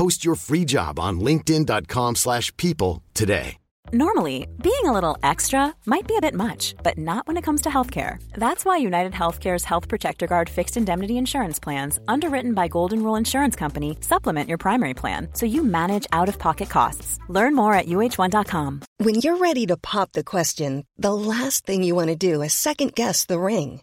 Post your free job on linkedin.com slash people today. Normally, being a little extra might be a bit much, but not when it comes to healthcare. That's why United Healthcare's Health Protector Guard fixed indemnity insurance plans, underwritten by Golden Rule Insurance Company, supplement your primary plan so you manage out of pocket costs. Learn more at uh1.com. When you're ready to pop the question, the last thing you want to do is second guess the ring.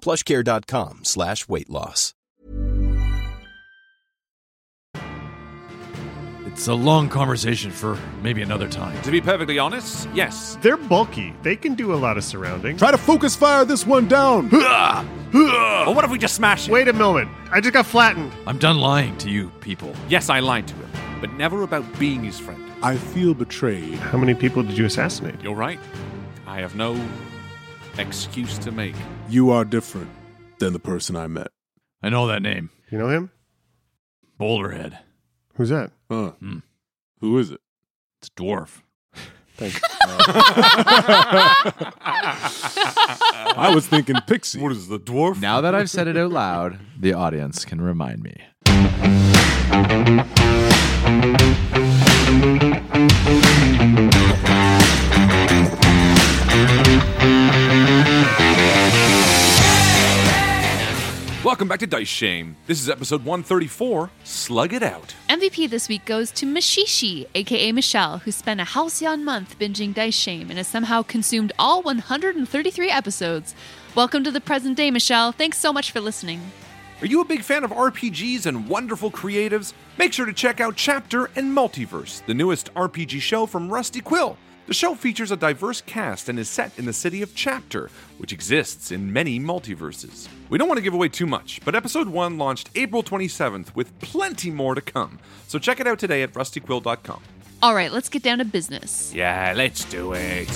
plushcare.com slash weight loss. It's a long conversation for maybe another time. To be perfectly honest, yes. They're bulky. They can do a lot of surrounding. Try to focus fire this one down. Well, what if we just smash it? Wait a moment. I just got flattened. I'm done lying to you people. Yes, I lied to him, but never about being his friend. I feel betrayed. How many people did you assassinate? You're right. I have no excuse to make. You are different than the person I met. I know that name. You know him? Boulderhead. Who's that? Huh. Hmm. Who is it? It's dwarf. Thanks. I was thinking Pixie. What is the dwarf? Now that I've said it out loud, the audience can remind me. Welcome back to Dice Shame. This is episode 134 Slug It Out. MVP this week goes to Mishishi, aka Michelle, who spent a halcyon month binging Dice Shame and has somehow consumed all 133 episodes. Welcome to the present day, Michelle. Thanks so much for listening. Are you a big fan of RPGs and wonderful creatives? Make sure to check out Chapter and Multiverse, the newest RPG show from Rusty Quill. The show features a diverse cast and is set in the city of Chapter, which exists in many multiverses. We don't want to give away too much, but episode 1 launched April 27th with plenty more to come. So check it out today at rustyquill.com. All right, let's get down to business. Yeah, let's do it.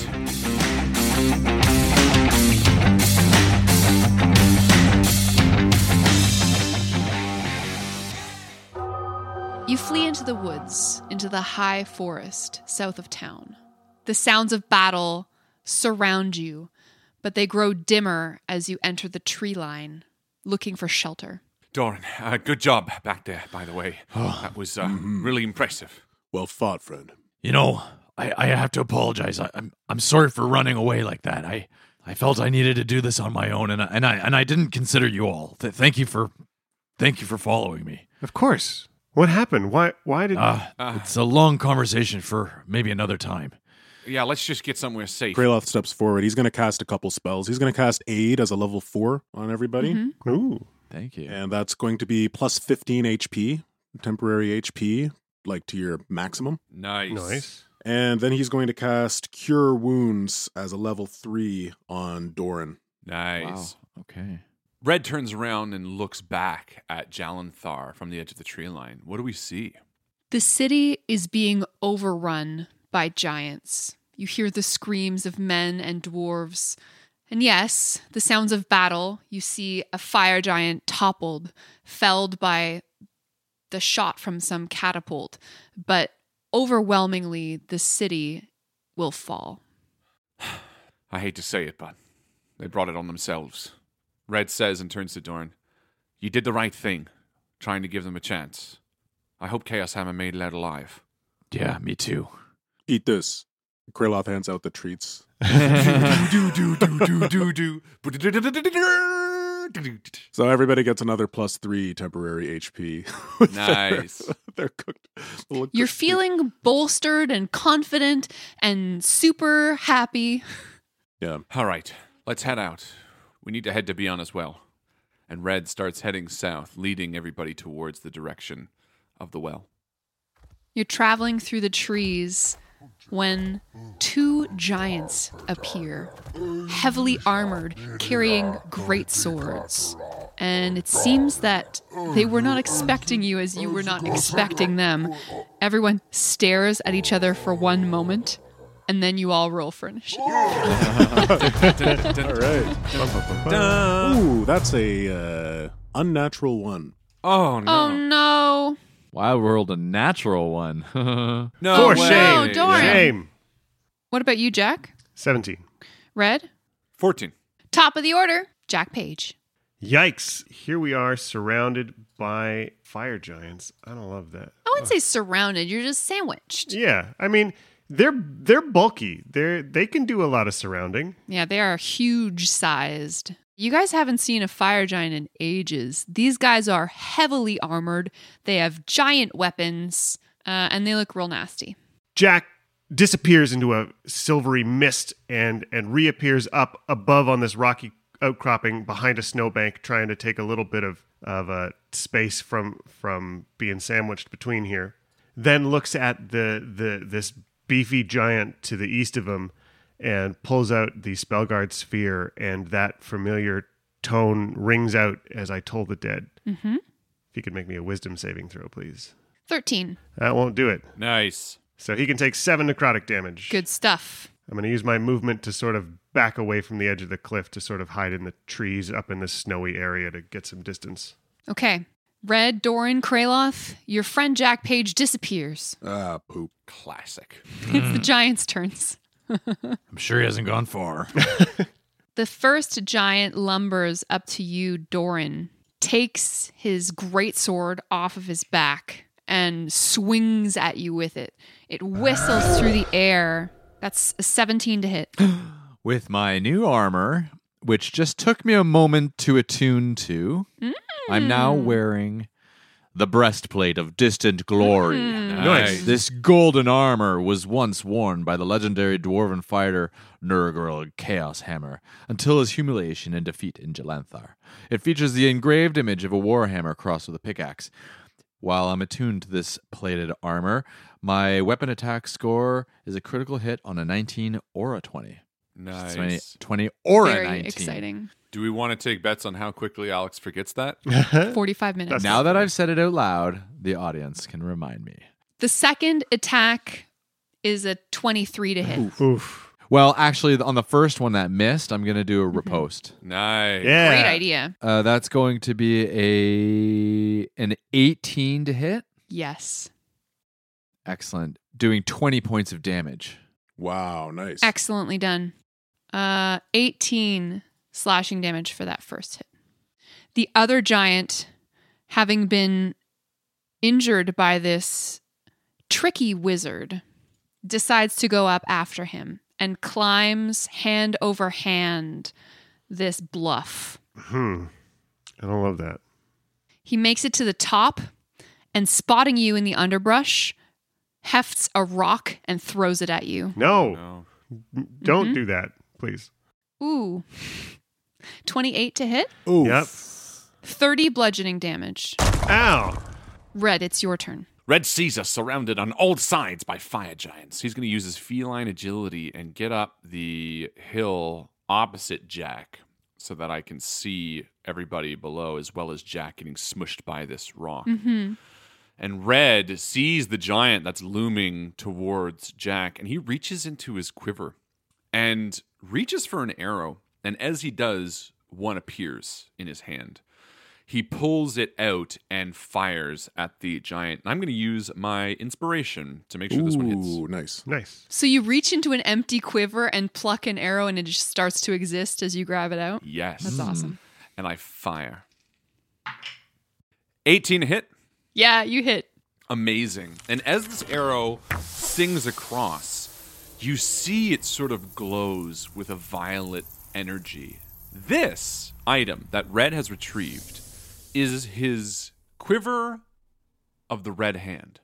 You flee into the woods, into the high forest south of town. The sounds of battle surround you, but they grow dimmer as you enter the tree line, looking for shelter. Doran, uh, good job back there, by the way. that was uh, really impressive. Well fought, friend. You know, I, I have to apologize. I, I'm I'm sorry for running away like that. I I felt I needed to do this on my own, and I, and I and I didn't consider you all. Th- thank you for thank you for following me. Of course. What happened? Why? Why did? Uh, it's a long conversation for maybe another time. Yeah, let's just get somewhere safe. Kraloth steps forward. He's going to cast a couple spells. He's going to cast Aid as a level four on everybody. Mhm. Ooh. Thank you. And that's going to be plus 15 HP, temporary HP, like to your maximum. Nice. Nice. And then he's going to cast Cure Wounds as a level three on Doran. Nice. Wow. Okay. Red turns around and looks back at Jalanthar from the edge of the tree line. What do we see? The city is being overrun by giants. You hear the screams of men and dwarves. And yes, the sounds of battle. You see a fire giant toppled, felled by the shot from some catapult. But overwhelmingly, the city will fall. I hate to say it, but they brought it on themselves. Red says and turns to Doran. You did the right thing, trying to give them a chance. I hope Chaos Hammer made it out alive. Yeah, me too. Eat this. Kraloth hands out the treats. do do do do do do. So everybody gets another plus three temporary HP. with their- Nice. They're cooked. little You're feeling bolstered and confident and super happy. Yeah. All right, let's head out. We need to head to Beorunna's Well. And Red starts heading south, leading everybody towards the direction of the well. You're traveling through the trees when two giants appear, heavily armored, carrying great swords. And it seems that they were not expecting you as you were not expecting them. Everyone stares at each other for one moment, and then you all roll for initiative. All right. Ooh, that's a uh, unnatural one. Oh no! Oh no! Wow, I rolled a natural one. no For way. shame. No, Doran. Shame. What about you, Jack? 17. Red? Fourteen. Top of the order, Jack Page. Yikes. Here we are surrounded by fire giants. I don't love that. I wouldn't say surrounded, you're just sandwiched. Yeah. I mean, they're they're bulky. They're they can do a lot of surrounding. Yeah, they are huge sized. You guys haven't seen a fire giant in ages. These guys are heavily armored. They have giant weapons, uh, and they look real nasty. Jack disappears into a silvery mist and and reappears up above on this rocky outcropping behind a snowbank, trying to take a little bit of of uh, space from from being sandwiched between here. Then looks at the the this beefy giant to the east of him and pulls out the Spellguard sphere, and that familiar tone rings out as I tolled the dead. Mm-hmm. If you could make me a wisdom saving throw, please. 13. That won't do it. Nice. So he can take seven necrotic damage. Good stuff. I'm going to use my movement to sort of back away from the edge of the cliff to sort of hide in the trees up in this snowy area to get some distance. Okay. Red, Doran, Kraloth, your friend Jack Page disappears. Ah, poop. Classic. It's the giants' turns. I'm sure he hasn't gone far. The first giant lumbers up to you, Doran, takes his great sword off of his back and swings at you with it. It whistles through the air. That's a 17 to hit. With my new armor, which just took me a moment to attune to, I'm now Mm. wearing the breastplate of distant glory. Mm. Nice. This golden armor was once worn by the legendary dwarven fighter Nurgle Chaos Hammer until his humiliation and defeat in Jalanthar. It features the engraved image of a warhammer crossed with a pickaxe. While I'm attuned to this plated armor, my weapon attack score is a critical hit on a 19 or a 20. Nice. 20, 20 or Very a 19. exciting. Do we want to take bets on how quickly Alex forgets that? 45 minutes. Now that I've said it out loud, the audience can remind me. The second attack is a 23 to hit. Oof. Well, actually, on the first one that missed, I'm going to do a riposte. Nice. Yeah. Great idea. Uh, that's going to be a an 18 to hit. Yes. Excellent. Doing 20 points of damage. Wow, nice. Excellently done. Uh, 18 slashing damage for that first hit. The other giant, having been injured by this tricky wizard, decides to go up after him and climbs hand over hand this bluff. Hmm. I don't love that. He makes it to the top and spotting you in the underbrush, hefts a rock and throws it at you. No. N- Don't Mhm. do that, please. Ooh. 28 to hit, Ooh. Yep. 30 bludgeoning damage. Ow. Red, it's your turn. Red sees us surrounded on all sides by fire giants. He's going to use his feline agility and get up the hill opposite Jack so that I can see everybody below as well as Jack getting smushed by this rock. Mm-hmm. And Red sees the giant that's looming towards Jack and he reaches into his quiver and reaches for an arrow. And as he does, one appears in his hand. He pulls it out and fires at the giant. And I'm going to use my inspiration to make sure this one hits. Ooh, nice. Nice. So you reach into an empty quiver and pluck an arrow and it just starts to exist as you grab it out? Yes. That's hmm. awesome. And I fire. 18 hit. Yeah, you hit. amazing. And as this arrow sings across, you see it sort of glows with a violet energy. This item that Red has retrieved is his quiver of the red hand.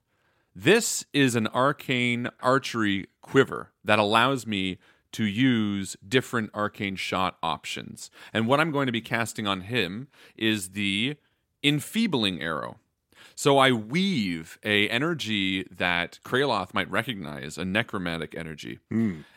This is an arcane archery quiver that allows me to use different arcane shot options. And what I'm going to be casting on him is the enfeebling arrow. So I weave a energy that Kraloth might recognize, a necromantic energy.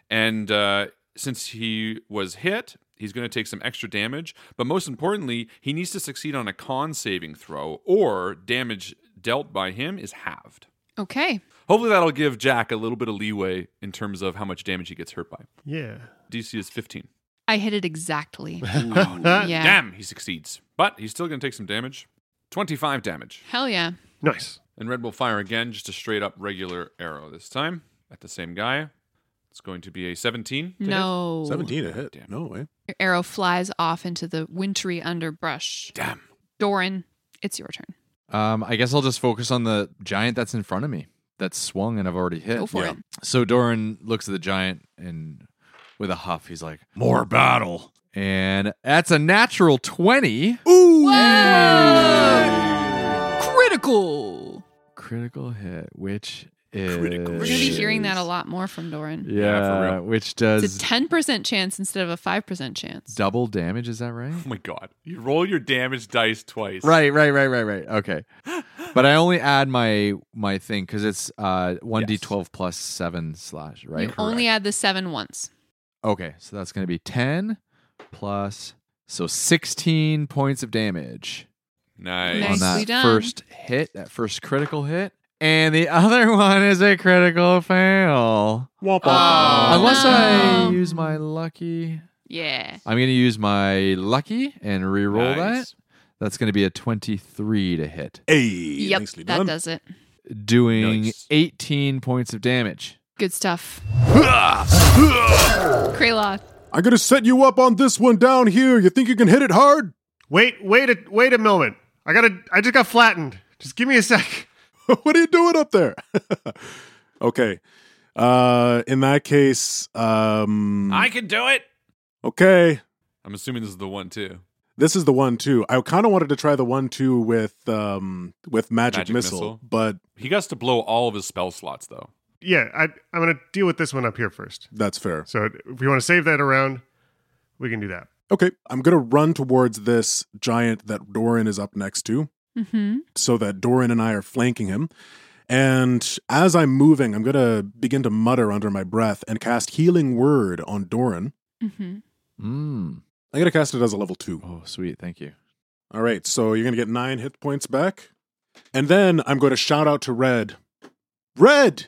And uh, since he was hit, he's going to take some extra damage. But most importantly, he needs to succeed on a con saving throw, or damage dealt by him is halved. Okay. Hopefully, that'll give Jack a little bit of leeway in terms of how much damage he gets hurt by. Yeah. DC is 15. I hit it exactly. Oh, Yeah. Damn, he succeeds. But he's still going to take some damage. 25 damage. Hell yeah. Nice. And Red will fire again, just a straight up regular arrow this time at the same guy. It's going to be a 17. to hit. No. 17 to hit. Damn. No way. Your arrow flies off into the wintry underbrush. Damn. Doran, it's your turn. Um, I guess I'll just focus on the giant that's in front of me. That's swung and I've already hit. Go for it. So Doran looks at the giant and with a huff, he's like, "More battle." And that's a natural twenty. Ooh. Critical. Critical hit, which is Critical We're going to be hearing that a lot more from Doran. Yeah, Yeah, for real. which It's does a 10% chance instead of a 5% chance. double damage. Is that right? Oh my god. You roll your damage dice twice. Right, right, right, right, right. Okay, but I only add my my thing because it's uh one d twelve plus seven slash. Right. You only add the 7 once. Okay, so that's going to be 10 plus so 16 points of damage Nice. on Nicely that done. first hit, that first critical hit. And the other one is a critical fail. Womp womp. Oh, Unless I no. use my lucky. Yeah. I'm going to use my lucky and re-roll Nice. that. That's going to be a 23 to hit, Hey, Yep, nicely that done. does it. doing Nice. 18 points of damage. Good stuff. Kraloth. I'm gonna set you up on this one down here. You think you can hit it hard? Wait, wait a wait a moment. I gotta I just got flattened. Just give me a sec. what are you doing up there? okay. Uh in that case, um I can do it. okay. I'm assuming this is the one too. This is the one too. I kind of wanted to try the one two with um with magic, Magic missile, missile. but He gets to blow all of his spell slots though. Yeah, I I'm gonna deal with this one up here first. that's fair. So if we want to save that around, we can do that. Okay, I'm gonna run towards this giant that Doran is up next to, Mm-hmm. so that Doran and I are flanking him. And as I'm moving, I'm gonna begin to mutter under my breath and cast Healing Word on Doran. Mm-hmm. Mm. I'm gonna cast it as a level two. Oh, sweet. Thank you. All right, so you're gonna get nine hit points back, and then I'm going to shout out to Red. Red,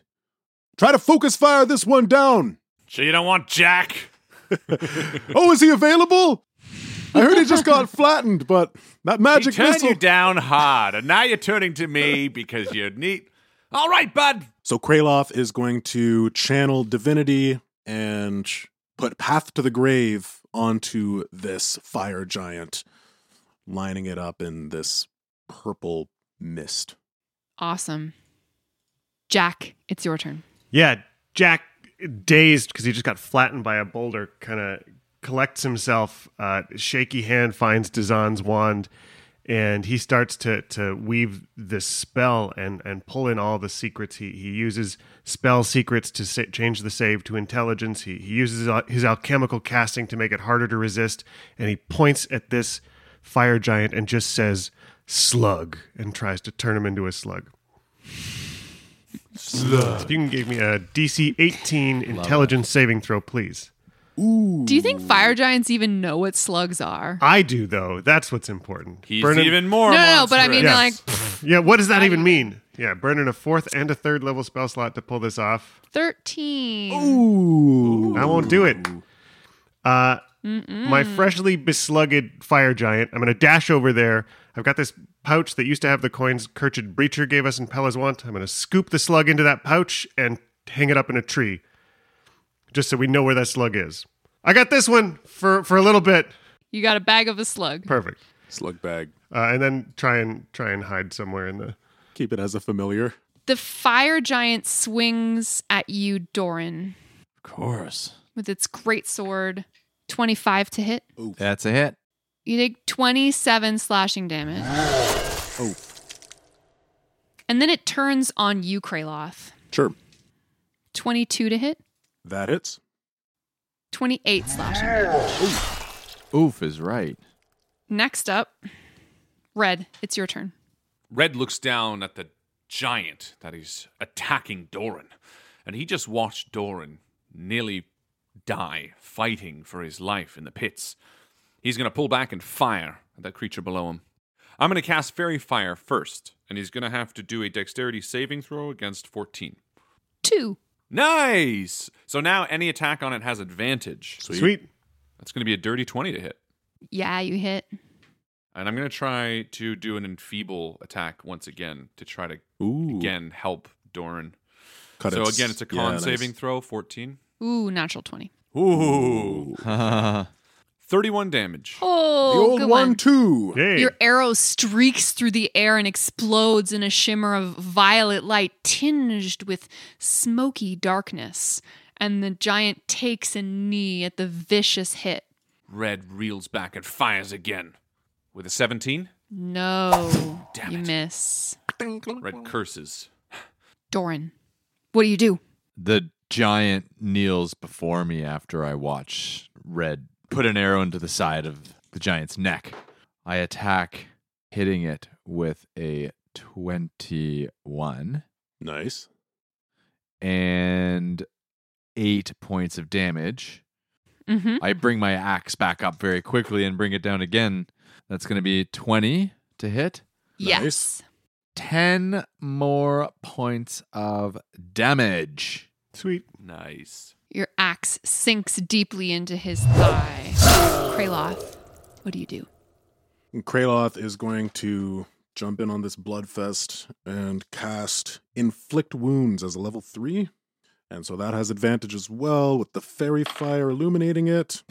try to focus fire this one down. So you don't want Jack? oh, is he available? I heard he just got flattened, but that magic he turned missile. you down hard, and now you're turning to me because you're neat. All right, bud. So Kraloth is going to channel divinity and put Path to the Grave onto this fire giant, lining it up in this purple mist. Awesome. Jack, it's your turn. Yeah, Jack, dazed because he just got flattened by a boulder, kind of collects himself. Uh, shaky hand finds Dazan's wand, and he starts to to weave this spell and and pull in all the secrets. He he uses spell secrets to sa- change the save to intelligence. He he uses al- his alchemical casting to make it harder to resist, and he points at this fire giant and just says "slug" and tries to turn him into a slug. If you can give me a DC 18 intelligence saving throw, please. Do you think fire giants even know what slugs are? I do, though. That's what's important. He's Burning- even more. No, no, no, but I mean, Yes. like Yeah, what does that even mean? Yeah, burning a fourth and a third level spell slot to pull this off. 13. Ooh. I won't do it. Uh, my freshly beslugged fire giant. I'm going to dash over there. I've got this pouch that used to have the coins Kirchid Breacher gave us in Pella's Want. I'm going to scoop the slug into that pouch and hang it up in a tree, just so we know where that slug is. I got this one for for a little bit. You got a bag of a slug. Perfect. Slug bag. Uh, and then try and try and hide somewhere in the. Keep it as a familiar. The fire giant swings at you, Doran, Of course. with its great sword. 25 to hit. That's a hit. You take 27 slashing damage. Oh, And then it turns on you, Kraloth. sure. 22 to hit. That hits. 28 slashing damage. Oof is right. Next up, Red, it's your turn. Red looks down at the giant that is attacking Doran, and he just watched Doran nearly die fighting for his life in the pits. He's going to pull back and fire at that creature below him. I'm going to cast Fairy Fire first, and he's going to have to do a dexterity saving throw against 14. Two. Nice! So now any attack on it has advantage. Sweet. Sweet. That's going to be a dirty 20 to hit. Yeah, you hit. And I'm going to try to do an enfeeble attack once again to try to Ooh. again help Doran. Cut so its- again, it's a yeah, con nice. saving throw, 14. Ooh, natural 20. Ooh. 31 damage. Oh, the old good one, one. too. Hey. Your arrow streaks through the air and explodes in a shimmer of violet light tinged with smoky darkness. And the giant takes a knee at the vicious hit. Red reels back and fires again. With a 17, No, Damn you it. miss. Red curses. Doran, what do you do? The giant kneels before me after I watch Red put an arrow into the side of the giant's neck. I attack, hitting it with a 21 Nice. and eight points of damage. Mm-hmm. I bring my axe back up very quickly and bring it down again. That's going to be 20 to hit. Yes. 10 more points of damage. Sweet. Nice. Your axe sinks deeply into his thigh. Kraloth, what do you do? And Kraloth is going to jump in on this bloodfest and cast Inflict Wounds as a level 3. And so that has advantage as well with the fairy fire illuminating it.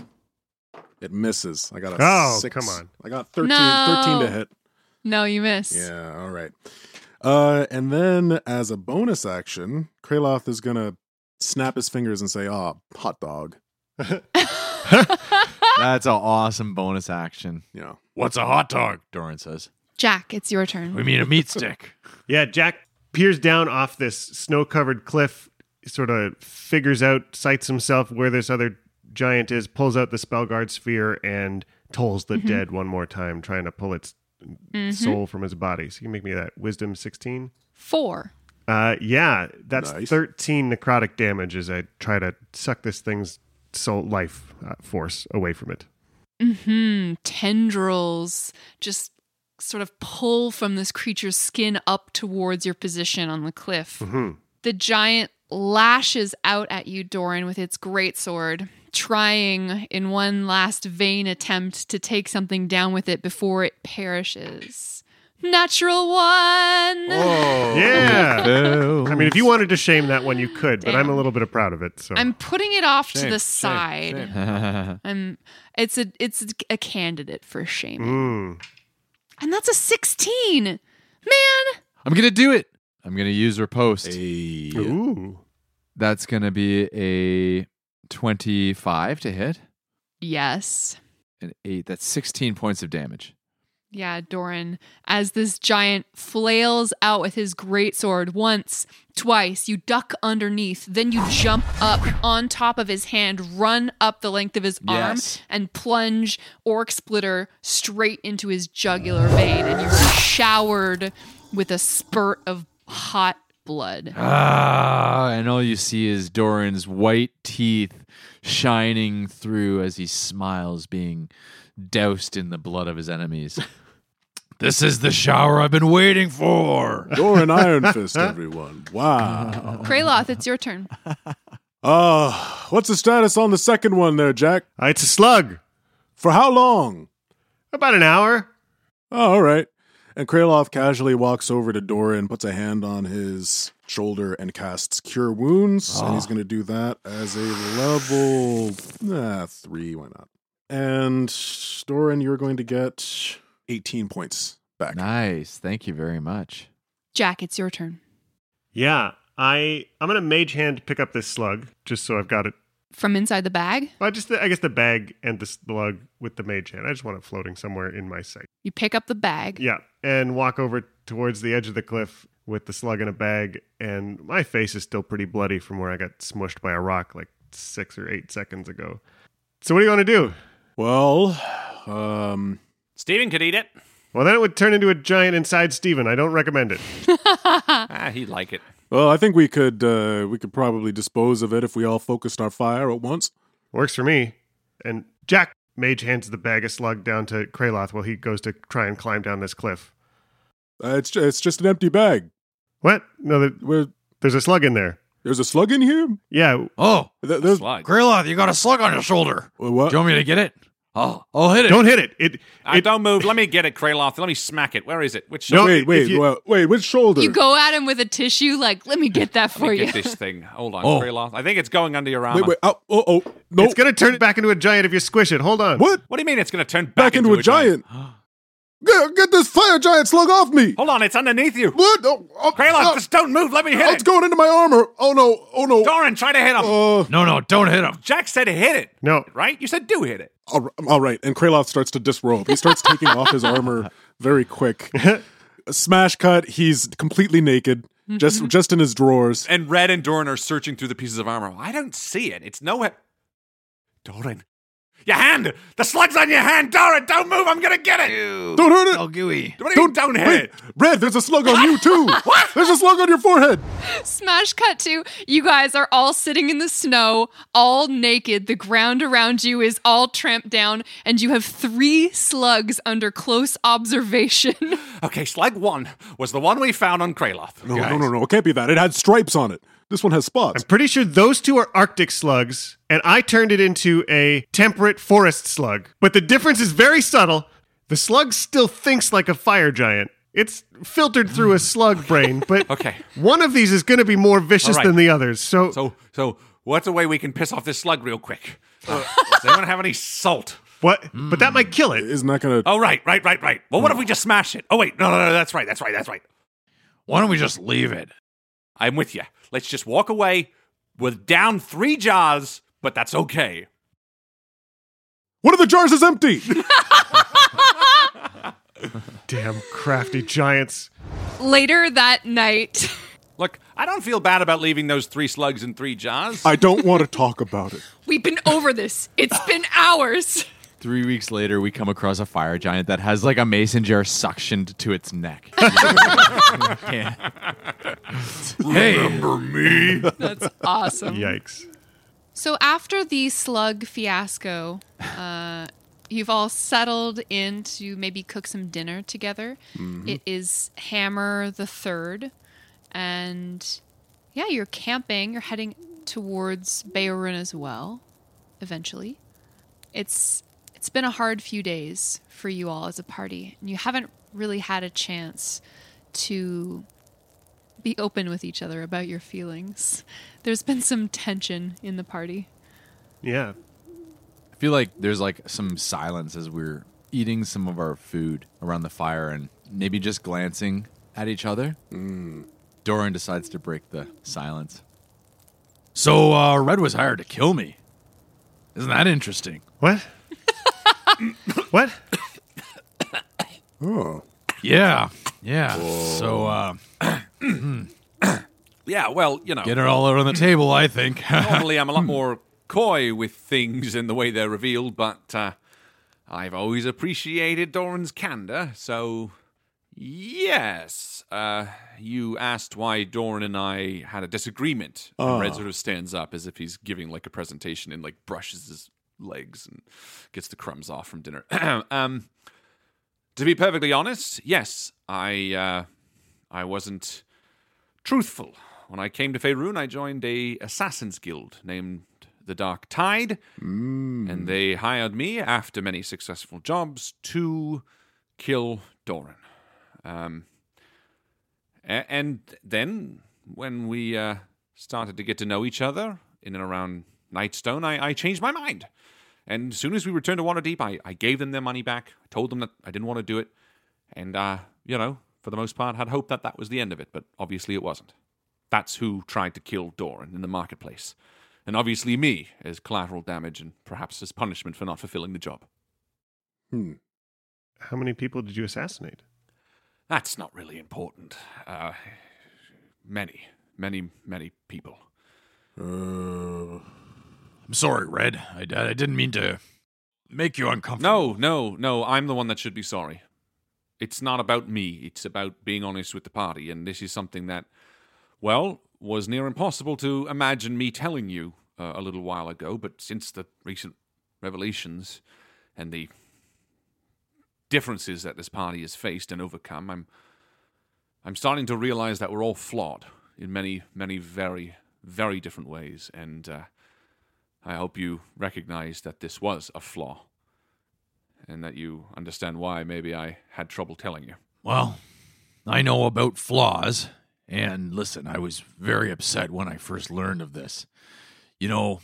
It misses. I got a Oh, six. come on. I got 13, No. 13 to hit. No, you miss. Yeah, all right. Uh, and then as a bonus action, Kraloth is going to snap his fingers and say, ah, hot dog. That's an awesome bonus action. Yeah. What's a hot dog? Doran says. Jack, it's your turn. We mean a meat stick. Yeah, Jack peers down off this snow covered cliff, sort of figures out, sights himself where this other giant is, pulls out the Spellguard sphere, and tolls the dead one more time, trying to pull its soul from his body. So you can make me that wisdom 16. Four. Uh, yeah, that's Nice. 13 necrotic damage as I try to suck this thing's soul life uh, force away from it. Hmm. Tendrils just sort of pull from this creature's skin up towards your position on the cliff. Mhm. The giant lashes out at you, Doran, with its great sword, trying in one last vain attempt to take something down with it before it perishes. Natural one. Oh. Yeah. I mean, if you wanted to shame that one, you could, but I'm a little bit proud of it. So I'm putting it off to Shame, the shame, side. shame. I'm it's a it's a candidate for shaming. Mm. And that's a 16. Man, I'm gonna do it. I'm gonna use riposte. Hey. Ooh. That's gonna be a 25 to hit. yes. An eight. That's 16 points of damage. Yeah, Doran, as this giant flails out with his great sword once, twice, you duck underneath, then you jump up on top of his hand, run up the length of his arm, Yes. and plunge Orc Splitter straight into his jugular vein, and you're showered with a spurt of hot blood. Ah, and all you see is Doran's white teeth shining through as he smiles, being doused in the blood of his enemies. this is the shower I've been waiting for. Doran Iron Fist, everyone. Wow. Kraloth, it's your turn. Uh, what's the status on the second one there, Jack? Uh, it's a slug. For how long? About an hour. Oh, all right. And Kraloth casually walks over to Doran, puts a hand on his shoulder, and casts Cure Wounds. And he's going to do that as a level ah, three. Why not? And Doran, you're going to get 18 points back. Nice. Thank you very much. Jack, it's your turn. Yeah, I I'm gonna mage hand pick up this slug just so I've got it. From inside the bag, Well, just the, I guess the bag and the slug with the mage hand. I just want it floating somewhere in my sight. you pick up the bag. Yeah, and walk over towards the edge of the cliff with the slug in a bag, and my face is still pretty bloody from where I got smushed by a rock like six or eight seconds ago. So what do you want to do? Well, um, Steven could eat it. Well, then it would turn into a giant inside Steven. I don't recommend it. Ah, he'd like it. well, I think we could uh, we could probably dispose of it if we all focused our fire at once. Works for me. And Jack mage hands the bag of slug down to Kraloth while he goes to try and climb down this cliff. Uh, it's ju- it's just an empty bag. What? No, there, Where there's a slug in there. there's a slug in here. Yeah, Oh, Th- there's- Slug. Kraloth, you got a slug on your shoulder. what? Do you want me to get it? I'll, I'll hit it. don't hit it. It, Uh, it don't move. Let me get it, Kraloth. Let me smack it. Where is it? Which No, wait, wait, you- well, wait. Which shoulder? You go at him with a tissue, like, let me get that Let for me you. get this thing. Hold on, Oh. Kraloth. I think it's going under your armor. Wait, wait. Oh, oh, oh. No. It's gonna turn it back into a giant if you squish it. Hold on. What? What do you mean it's going to turn back, Back, into, a giant. get, get this fire giant slug off me. Hold on, it's underneath you. What? Oh, oh, Kraloth, oh, just don't move. Let me hit oh, it. it's going into my armor. Oh no. Oh no. Doran, try to hit him. Uh, No, no, don't hit him. Jack said hit it. No. Right? You said do hit it. All, all right. And Kraloth starts to disrobe. He starts taking off his armor very quick. Smash cut. He's completely naked, just just in his drawers. And Red and Doran are searching through the pieces of armor. I don't see it. It's nowhere. Doran. Your hand! The slug's on your hand! Doran, don't move! I'm gonna get it! Don't hurt it. Oh, gooey. What do you mean, don't hit Wait, it? Red, there's a slug on you too. what? There's a slug on your forehead. Smash cut to you guys are all sitting in the snow, all naked. The ground around you is all tramped down, and you have three slugs under close observation. Okay, slug one was the one we found on Kraloth. No, no, no, no. It can't be that. It had stripes on it. This one has spots. I'm pretty sure those two are Arctic slugs, and I turned it into a temperate forest slug. But the difference is very subtle. The slug still thinks like a fire giant. It's filtered through a slug brain, but Okay. one of these is going to be more vicious All right. than the others. So, So, so what's a way we can piss off this slug real quick? Uh, does anyone have any salt? what? But that might kill it. Isn't that gonna? Oh, right, right, right, right. Well, what if we just smash it? Oh, wait, no, no, no, that's right, that's right, that's right. Why don't we just leave it? I'm with you. Let's just walk away. We're down three jars, but that's okay. One of the jars is empty. Damn crafty giants. Later that night, Look, I don't feel bad about leaving those three slugs in three jars. I don't want to talk about it. we've been over this. It's been hours. Three weeks later, we come across a fire giant that has like a mason jar suctioned to its neck. Yeah. me? That's awesome. Yikes. So after the slug fiasco, uh, you've all settled in to maybe cook some dinner together. It is Hammer the third, and yeah, you're camping. You're heading towards Beorunna's Well. Eventually, it's It's been a hard few days for you all as a party, and you haven't really had a chance to be open with each other about your feelings. There's been some tension in the party. Yeah. I feel like there's like some silence as we're eating some of our food around the fire and maybe just glancing at each other. Mm. Doran decides to break the silence. So, uh, Red was hired to kill me. Isn't that interesting? What? What? Oh. Yeah, yeah. So, uh, Yeah, well, you know. get it all out on the table, I think. Normally, I'm a lot more coy with things in the way they're revealed, but uh, I've always appreciated Doran's candor, so yes. Uh, you asked why Doran and I had a disagreement. And Red sort of stands up as if he's giving like a presentation and like brushes his legs and gets the crumbs off from dinner. um, to be perfectly honest, yes, I uh, I wasn't truthful. When I came to Faerun, I joined a assassins guild named the Dark Tide, and they hired me after many successful jobs to kill Doran. Um, and then when we uh, started to get to know each other in and around Nightstone, I, I changed my mind. And as soon as we returned to Waterdeep, I, I gave them their money back. I told them that I didn't want to do it. And, uh, you know, for the most part, had hoped that that was the end of it, but obviously it wasn't. That's who tried to kill Doran in the marketplace. And obviously me, as collateral damage and perhaps as punishment for not fulfilling the job. Hmm. How many people did you assassinate? That's not really important. Uh, many, many, many people. Uh, I'm sorry, Red. I, I didn't mean to make you uncomfortable. No, no, no. I'm the one that should be sorry. It's not about me. It's about being honest with the party. And this is something that, well, was near impossible to imagine me telling you uh, a little while ago. But since the recent revelations and the differences that this party has faced and overcome, I'm, I'm starting to realize that we're all flawed in many, many very, very different ways. And uh, I hope you recognize that this was a flaw and that you understand why maybe I had trouble telling you. Well, I know about flaws. And listen, I was very upset when I first learned of this. You know,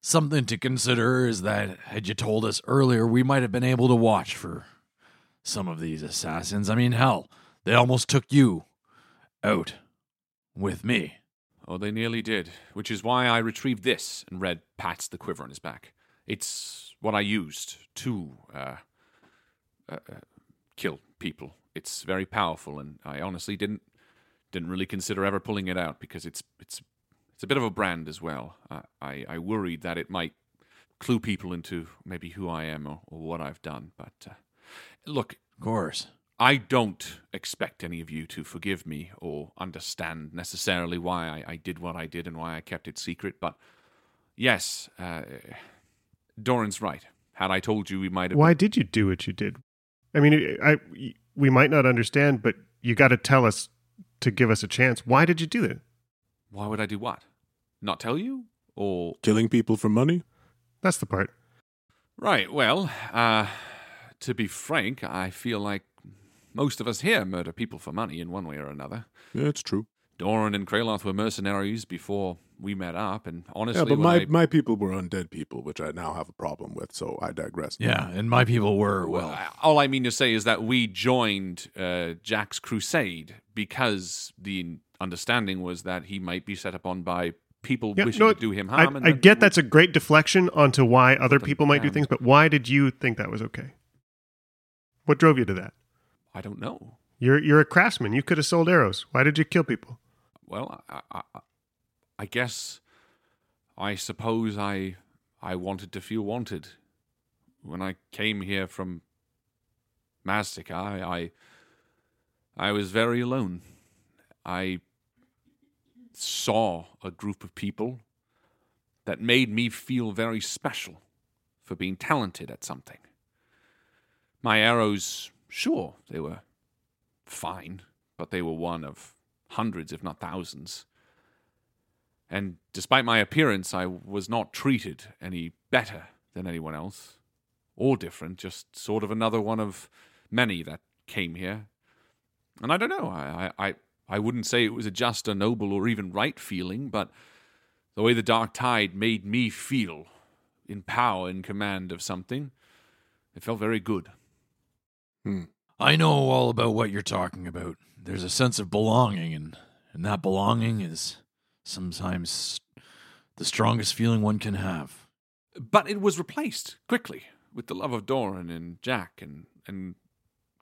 something to consider is that had you told us earlier, we might have been able to watch for some of these assassins. I mean, hell, they almost took you out with me. Oh, they nearly did, which is why I retrieved this. And Red pats the quiver on his back. It's what I used to uh, uh, uh, kill people. It's very powerful, and I honestly didn't didn't really consider ever pulling it out because it's it's it's a bit of a brand as well. I I, I worried that it might clue people into maybe who I am or, or what I've done. But uh, look, Of course. I don't expect any of you to forgive me or understand necessarily why I, I did what I did and why I kept it secret, but yes, uh, Doran's right. Had I told you, we might have. Why did you do what you did? I mean, I we might not understand, but you got to tell us to give us a chance. Why did you do that? Why would I do what? Not tell you? Or. killing people for money? That's the part. Right, well, uh, to be frank, I feel like most of us here murder people for money in one way or another. Yeah, it's true. Doran and Kraloth were mercenaries before we met up, and honestly, yeah, but my, I- my people were undead people, which I now have a problem with, so I digress. Yeah, and my people were, well, Well, all I mean to say is that we joined uh, Jack's crusade because the understanding was that he might be set upon by people Yeah, wishing no, to do him I, harm. and I that- get that's a great deflection onto why other people might do things, but why did you think that was okay? What drove you to that? I don't know. You're you're a craftsman. You could have sold arrows. Why did you kill people? Well, I, I, I- guess, I suppose I, I wanted to feel wanted. When I came here from Maztica, I, I, I was very alone. I saw a group of people that made me feel very special for being talented at something. My arrows, sure, they were fine, but they were one of hundreds, if not thousands. And despite my appearance, I was not treated any better than anyone else. or different, just sort of another one of many that came here. And I don't know, I, I, I wouldn't say it was a just, a noble, or even right feeling, but the way the Dark Tide made me feel in power, in command of something, it felt very good. Hmm. I know all about what you're talking about. There's a sense of belonging, and, and that belonging is sometimes the strongest feeling one can have. But it was replaced quickly with the love of Doran and Jack and, and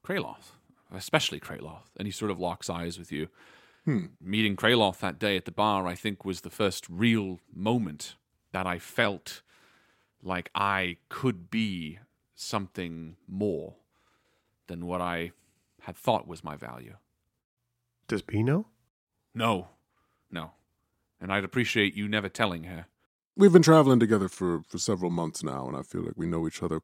Kraloth, especially Kraloth. And he sort of locks eyes with you. Hmm. Meeting Kraloth that day at the bar, I think, was the first real moment that I felt like I could be something more than what I had thought was my value. Does P know? No, no. And I'd appreciate you never telling her. We've been traveling together for, for several months now, and I feel like we know each other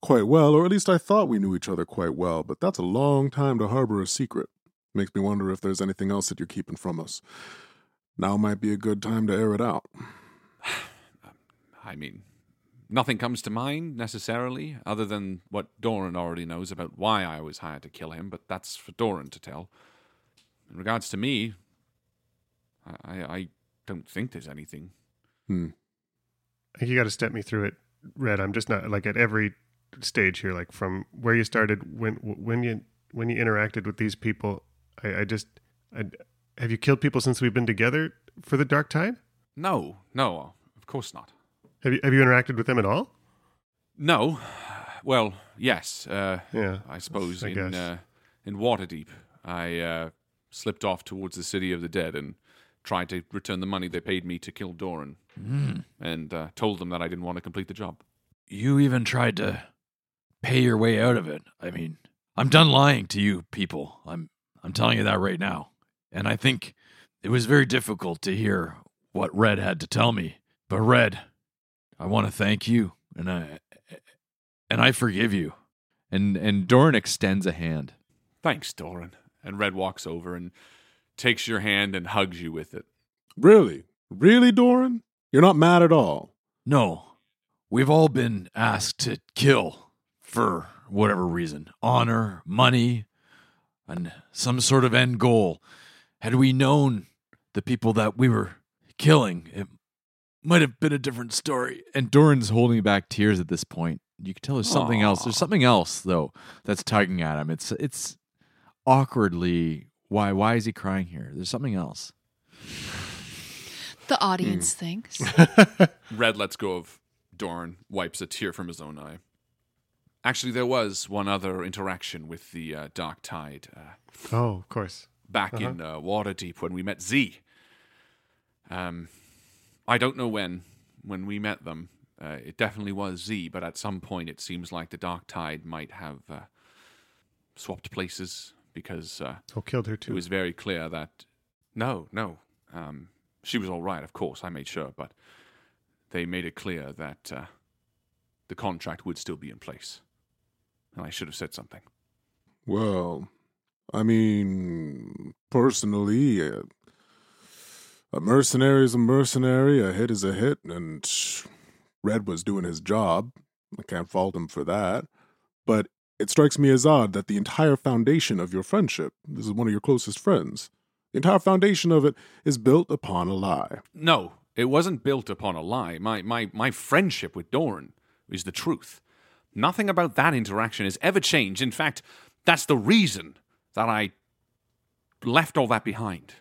quite well, or at least I thought we knew each other quite well, but that's a long time to harbor a secret. Makes me wonder if there's anything else that you're keeping from us. Now might be a good time to air it out. I mean, nothing comes to mind necessarily, other than what Doran already knows about why I was hired to kill him, but that's for Doran to tell. In regards to me, I, I, I don't think there's anything. Hmm. I think you got to step me through it, Red. I'm just not like at every stage here, like from where you started, when when you when you interacted with these people. I, I just, I, have you killed people since we've been together for the Dark Tide? No, no, of course not. Have you have you interacted with them at all? No. Well, yes. Uh, Yeah, I suppose I in uh, in Waterdeep, I uh, slipped off towards the city of the dead and tried to return the money they paid me to kill Doran, Mm. and uh, told them that I didn't want to complete the job. You even tried to pay your way out of it. I mean, I'm done lying to you people. I'm I'm telling you that right now. And I think it was very difficult to hear what Red had to tell me. But Red, I want to thank you and I and I forgive you. And and Doran extends a hand. Thanks, Doran. And Red walks over and takes your hand and hugs you with it. Really? Really, Doran? You're not mad at all? No. We've all been asked to kill for whatever reason. Honor, money, and some sort of end goal. Had we known the people that we were killing, it might have been a different story. And Doran's holding back tears at this point. You can tell there's something else. There's something else though that's tugging at him. It's it's awkwardly why why is he crying here? There's something else. The audience thinks. Red lets go of Doran, wipes a tear from his own eye. Actually, there was one other interaction with the uh, Dark Tide. Uh, Oh, of course. back Uh-huh. in uh, Waterdeep when we met Z. Um, I don't know when when we met them. Uh, it definitely was Z, but at some point it seems like the Dark Tide might have uh, swapped places because uh, Oh, killed her too. it was very clear that no, no, um, she was all right. Of course, I made sure, but they made it clear that uh, the contract would still be in place, and I should have said something. Well, I mean, personally, uh, a mercenary is a mercenary, a hit is a hit, and Red was doing his job. I can't fault him for that. But it strikes me as odd that the entire foundation of your friendship, this is one of your closest friends, the entire foundation of it is built upon a lie. No, it wasn't built upon a lie. My my my friendship with Doran is the truth. Nothing about that interaction has ever changed. In fact, that's the reason that I left all that behind.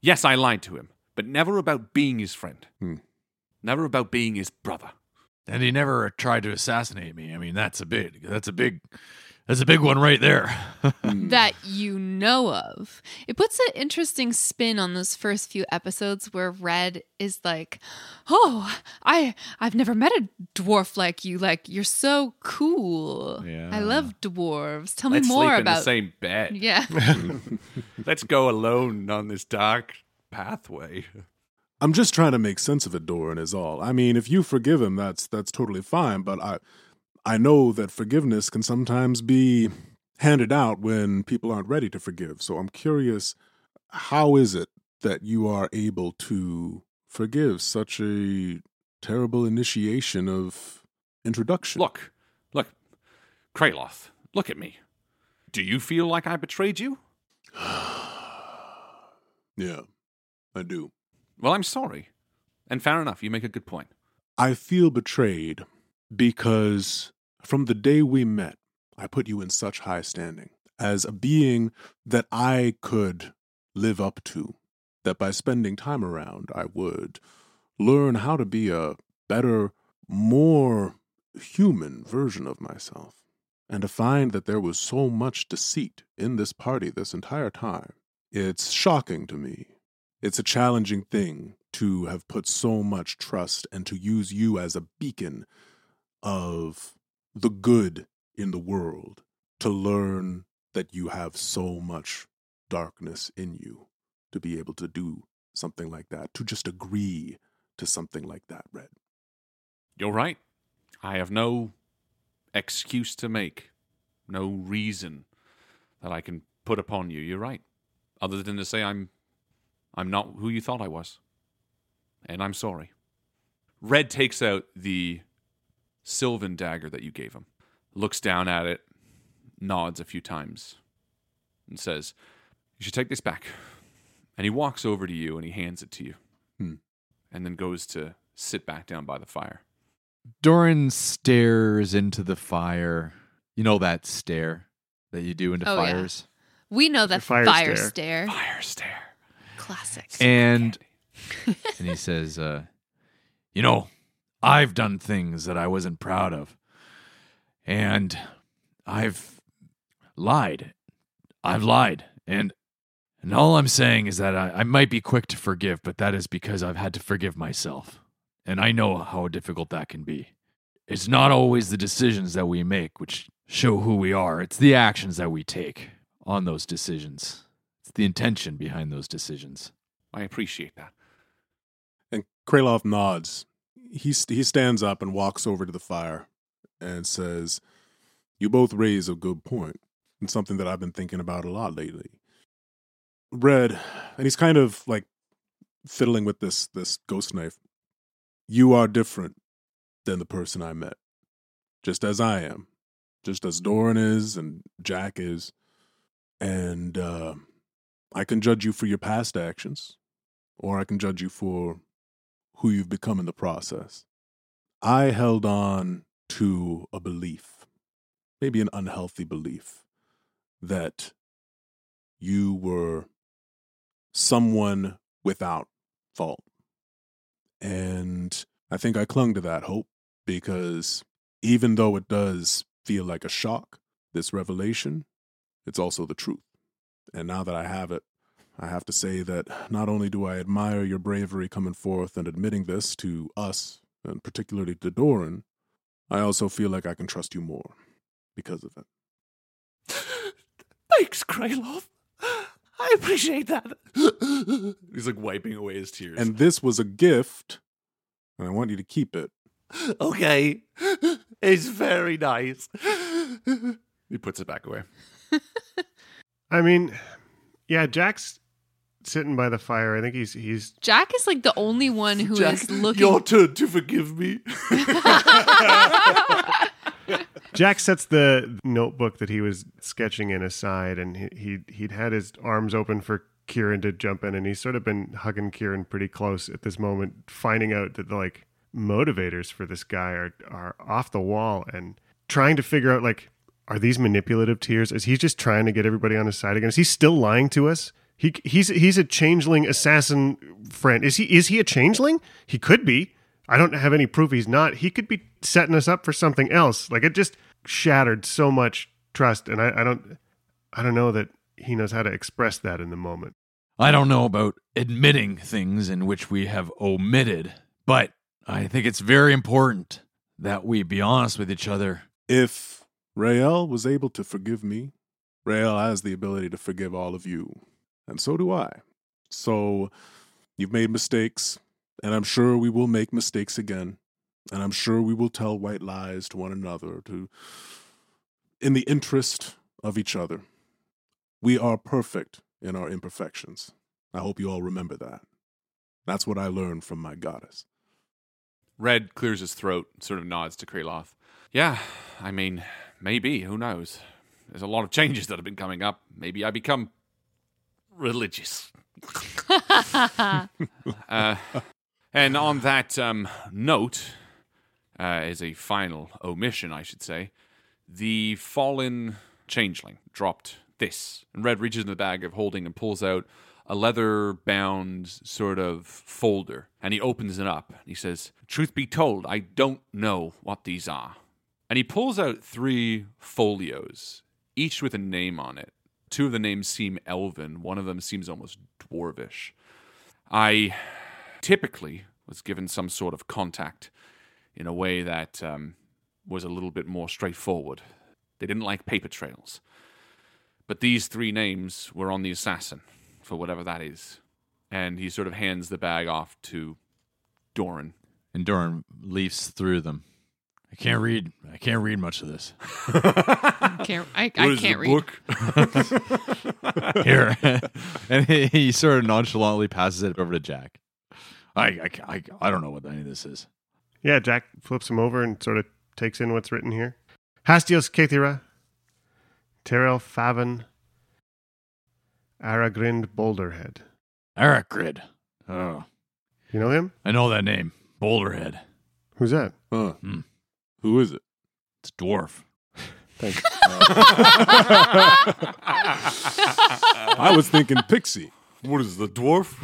Yes, I lied to him, but never about being his friend. Hmm. Never about being his brother. And he never tried to assassinate me. I mean, that's a big that's a big that's a big one right there. that you know of. It puts an interesting spin on those first few episodes where Red is like, "Oh, I I've never met a dwarf like you. Like you're so cool. Yeah. I love dwarves. Tell Let's me more sleep about in the same bed. Yeah. Let's go alone on this dark pathway. I'm just trying to make sense of it, Doran, is all. I mean, if you forgive him, that's that's totally fine, but I I know that forgiveness can sometimes be handed out when people aren't ready to forgive. So I'm curious, how is it that you are able to forgive such a terrible initiation of introduction? Look, look, Kraloth, look at me. Do you feel like I betrayed you? Yeah, I do. Well, I'm sorry. And fair enough, you make a good point. I feel betrayed because from the day we met, I put you in such high standing as a being that I could live up to. That by spending time around, I would learn how to be a better, more human version of myself. And to find that there was so much deceit in this party this entire time, it's shocking to me. It's a challenging thing to have put so much trust and to use you as a beacon of the good in the world to learn that you have so much darkness in you to be able to do something like that, to just agree to something like that, Red. You're right. I have no excuse to make, no reason that I can put upon you. You're right. Other than to say I'm I'm not who you thought I was. And I'm sorry. Red takes out the sylvan dagger that you gave him, looks down at it, nods a few times, and says, You should take this back. And he walks over to you and he hands it to you. Hmm. And then goes to sit back down by the fire. Doran stares into the fire. You know that stare that you do into Oh, yeah. fires? We know that fire fire, stare. stare. Fire stare. Classic. And and he says, uh, "You know, I've done things that I wasn't proud of, and I've lied. I've lied, and and all I'm saying is that I, I might be quick to forgive, but that is because I've had to forgive myself, and I know how difficult that can be. It's not always the decisions that we make which show who we are; it's the actions that we take on those decisions." It's the intention behind those decisions. I appreciate that. And Kraloth nods. He, he stands up and walks over to the fire and says, You both raise a good point, and something that I've been thinking about a lot lately. Red, and he's kind of like fiddling with this, this ghost knife. You are different than the person I met, just as I am, just as Doran is and Jack is. And uh, I can judge you for your past actions, or I can judge you for who you've become in the process. I held on to a belief, maybe an unhealthy belief, that you were someone without fault. And I think I clung to that hope because even though it does feel like a shock, this revelation, it's also the truth. And now that I have it, I have to say that not only do I admire your bravery coming forth and admitting this to us, and particularly to Doran, I also feel like I can trust you more because of it. Thanks, Kraloth. I appreciate that. He's like wiping away his tears. And this was a gift, and I want you to keep it. okay, it's very nice. he puts it back away. I mean, yeah, Jack's sitting by the fire. I think he's he's Jack is like the only one who is Jack, looking. Your turn to forgive me. Jack sets the notebook that he was sketching in aside, and he, he he'd had his arms open for Kieran to jump in, and he's sort of been hugging Kieran pretty close at this moment, finding out that the like motivators for this guy are are off the wall, and trying to figure out like are these manipulative tears? Is he just trying to get everybody on his side again? Is he still lying to us? He he's he's a changeling assassin friend. Is he is he a changeling? He could be. I don't have any proof he's not. He could be setting us up for something else. Like it just shattered so much trust, and I, I don't I don't know that he knows how to express that in the moment. I don't know about admitting things in which we have omitted, but I think it's very important that we be honest with each other. If Rael was able to forgive me, Rael has the ability to forgive all of you. And so do I. So you've made mistakes, and I'm sure we will make mistakes again. And I'm sure we will tell white lies to one another to in the interest of each other. We are perfect in our imperfections. I hope you all remember that. That's what I learned from my goddess. Red clears his throat, sort of nods to Kraloth. Yeah, I mean, maybe. Who knows? There's a lot of changes that have been coming up. Maybe I become religious. uh, and on that um, note, uh, as a final omission, I should say, the fallen changeling dropped this. And Red reaches in the bag of holding and pulls out a leather bound sort of folder. And he opens it up. He says, Truth be told, I don't know what these are. And he pulls out three folios, each with a name on it. Two of the names seem elven, one of them seems almost dwarvish. I typically was given some sort of contact in a way that um, was a little bit more straightforward. They didn't like paper trails. But these three names were on the assassin, for whatever that is. And he sort of hands the bag off to Doran. And Doran leafs through them. I can't read. I can't read much of this. Can't, I, I can't read. Here, and he, he sort of nonchalantly passes it over to Jack. I, I, I, I don't know what any of this is. Yeah, Jack flips him over and sort of takes in what's written here. Hastios Kethira, Terrell Favin, Aragrind Boulderhead. Aracrid. Oh, You know him? I know that name. Boulderhead. Who's that? Huh. Hmm. Who is it? It's dwarf. Thanks. I was thinking Pixie. What is the dwarf?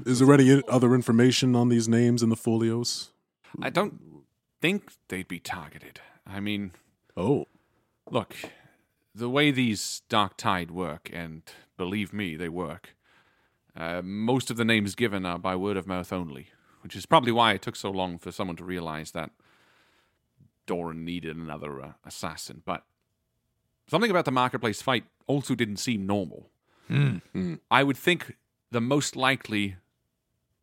Is there any other information on these names in the folios? I don't think they'd be targeted. I mean, Oh, look, the way these Dark Tide work, and believe me, they work, uh, most of the names given are by word of mouth only, which is probably why it took so long for someone to realize that Doran needed another uh, assassin. But something about the marketplace fight also didn't seem normal. I would think the most likely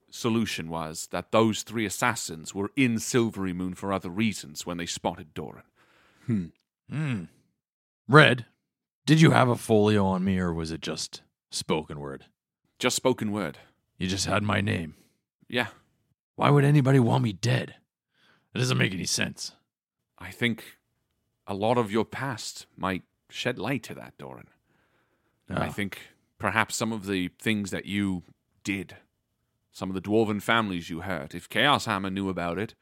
solution was that those three assassins were in Silverymoon for other reasons when they spotted Doran. Hmm. Red, did you have a folio on me, or was it just spoken word? Just spoken word. You just had my name. Yeah, Why would anybody want me dead? That doesn't make any sense. I think a lot of your past might shed light to that, Doran. I Oh. think perhaps some of the things that you did, some of the dwarven families you hurt, if Chaos Hammer knew about it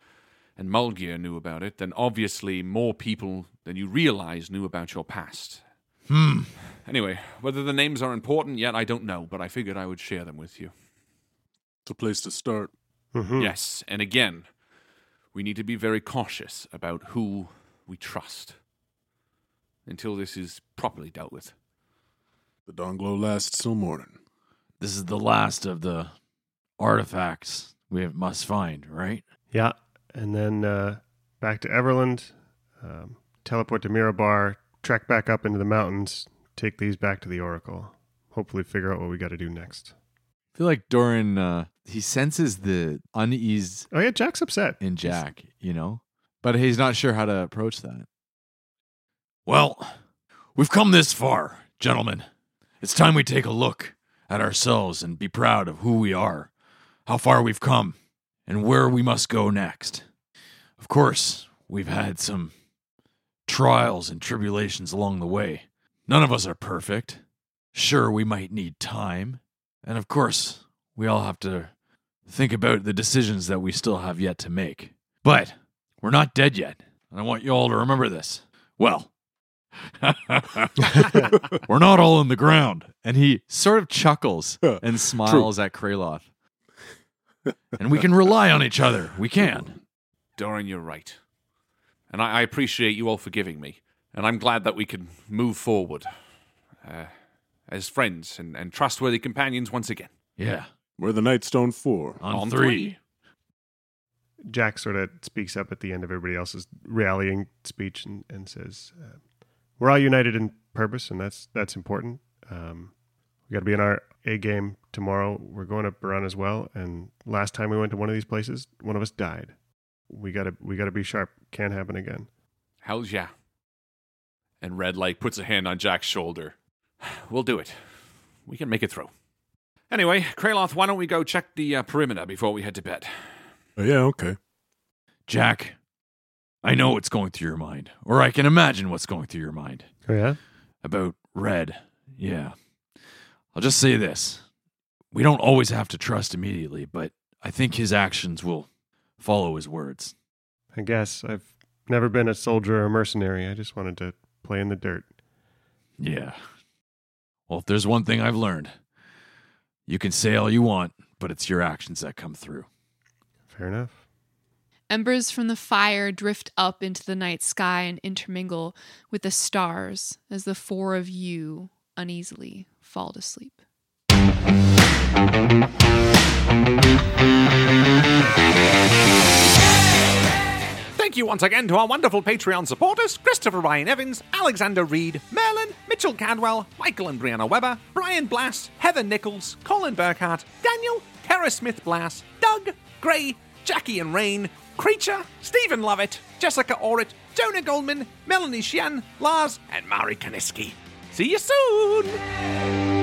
and Mulgir knew about it, then obviously more people than you realize knew about your past. Hmm. Anyway, whether the names are important yet, I don't know, but I figured I would share them with you. it's a place to start. Mhm. Yes, and again, we need to be very cautious about who we trust until this is properly dealt with. The dawn glow lasts till morning. This is the last of the artifacts we must find, right? Yeah, and then uh, back to Everlund, um, teleport to Mirabar, trek back up into the mountains, take these back to the Oracle. Hopefully, figure out what we got to do next. I feel like Doran, uh, he senses the unease Oh yeah, Jack's upset. in Jack, you know, but he's not sure how to approach that. Well, we've come this far, gentlemen. It's time we take a look at ourselves and be proud of who we are, how far we've come, and where we must go next. Of course, we've had some trials and tribulations along the way. None of us are perfect. Sure, we might need time. And of course, we all have to think about the decisions that we still have yet to make. But we're not dead yet. And I want you all to remember this. Well, we're not all in the ground. And he sort of chuckles and smiles at Kraloth. and we can rely on each other. We can. Doran, you're right. And I, I appreciate you all forgiving me. And I'm glad that we can move forward uh, as friends and, and trustworthy companions once again. Yeah. We're the Nightstone Four. On, On three. three. Jack sort of speaks up at the end of everybody else's rallying speech and, and says, uh, "We're all united in purpose, and that's that's important. Um, we got to be in our A game tomorrow. We're going to Beorunna's Well. And last time we went to one of these places, one of us died. We got to we got to be sharp. Can't happen again. Hell's yeah. And Red Light puts a hand on Jack's shoulder. We'll do it. We can make it through. Anyway, Kraloth, why don't we go check the uh, perimeter before we head to bed? Oh, yeah, okay. Jack, I know what's going through your mind, or I can imagine what's going through your mind. Oh, yeah? About Red. Yeah. I'll just say this we don't always have to trust immediately, but I think his actions will follow his words. I guess. I've never been a soldier or a mercenary. I just wanted to play in the dirt. Yeah. Well, if there's one thing I've learned, you can say all you want, but it's your actions that come through. Fair enough. Embers from the fire drift up into the night sky and intermingle with the stars as the four of you uneasily fall to sleep. Thank you once again to our wonderful Patreon supporters Christopher Ryan Evans, Alexander Reed, Merlin, Mitchell Cadwell, Michael and Brianna Weber, Brian Blast, Heather Nichols, Colin Burkhardt, Daniel, Kara Smith Blass, Doug, Gray, Jackie and Rain, Creature, Stephen Lovett, Jessica Orrit, Jonah Goldman, Melanie Shian, Lars, and Mari Kaniski. See you soon!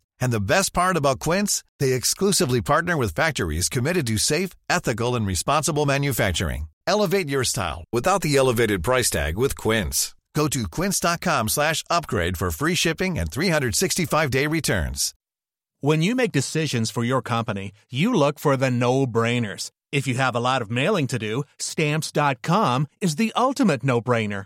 And the best part about Quince, they exclusively partner with factories committed to safe, ethical, and responsible manufacturing. Elevate your style without the elevated price tag with Quince. Go to quince.com slash upgrade for free shipping and 365-day returns. When you make decisions for your company, you look for the no-brainers. If you have a lot of mailing to do, stamps.com is the ultimate no-brainer.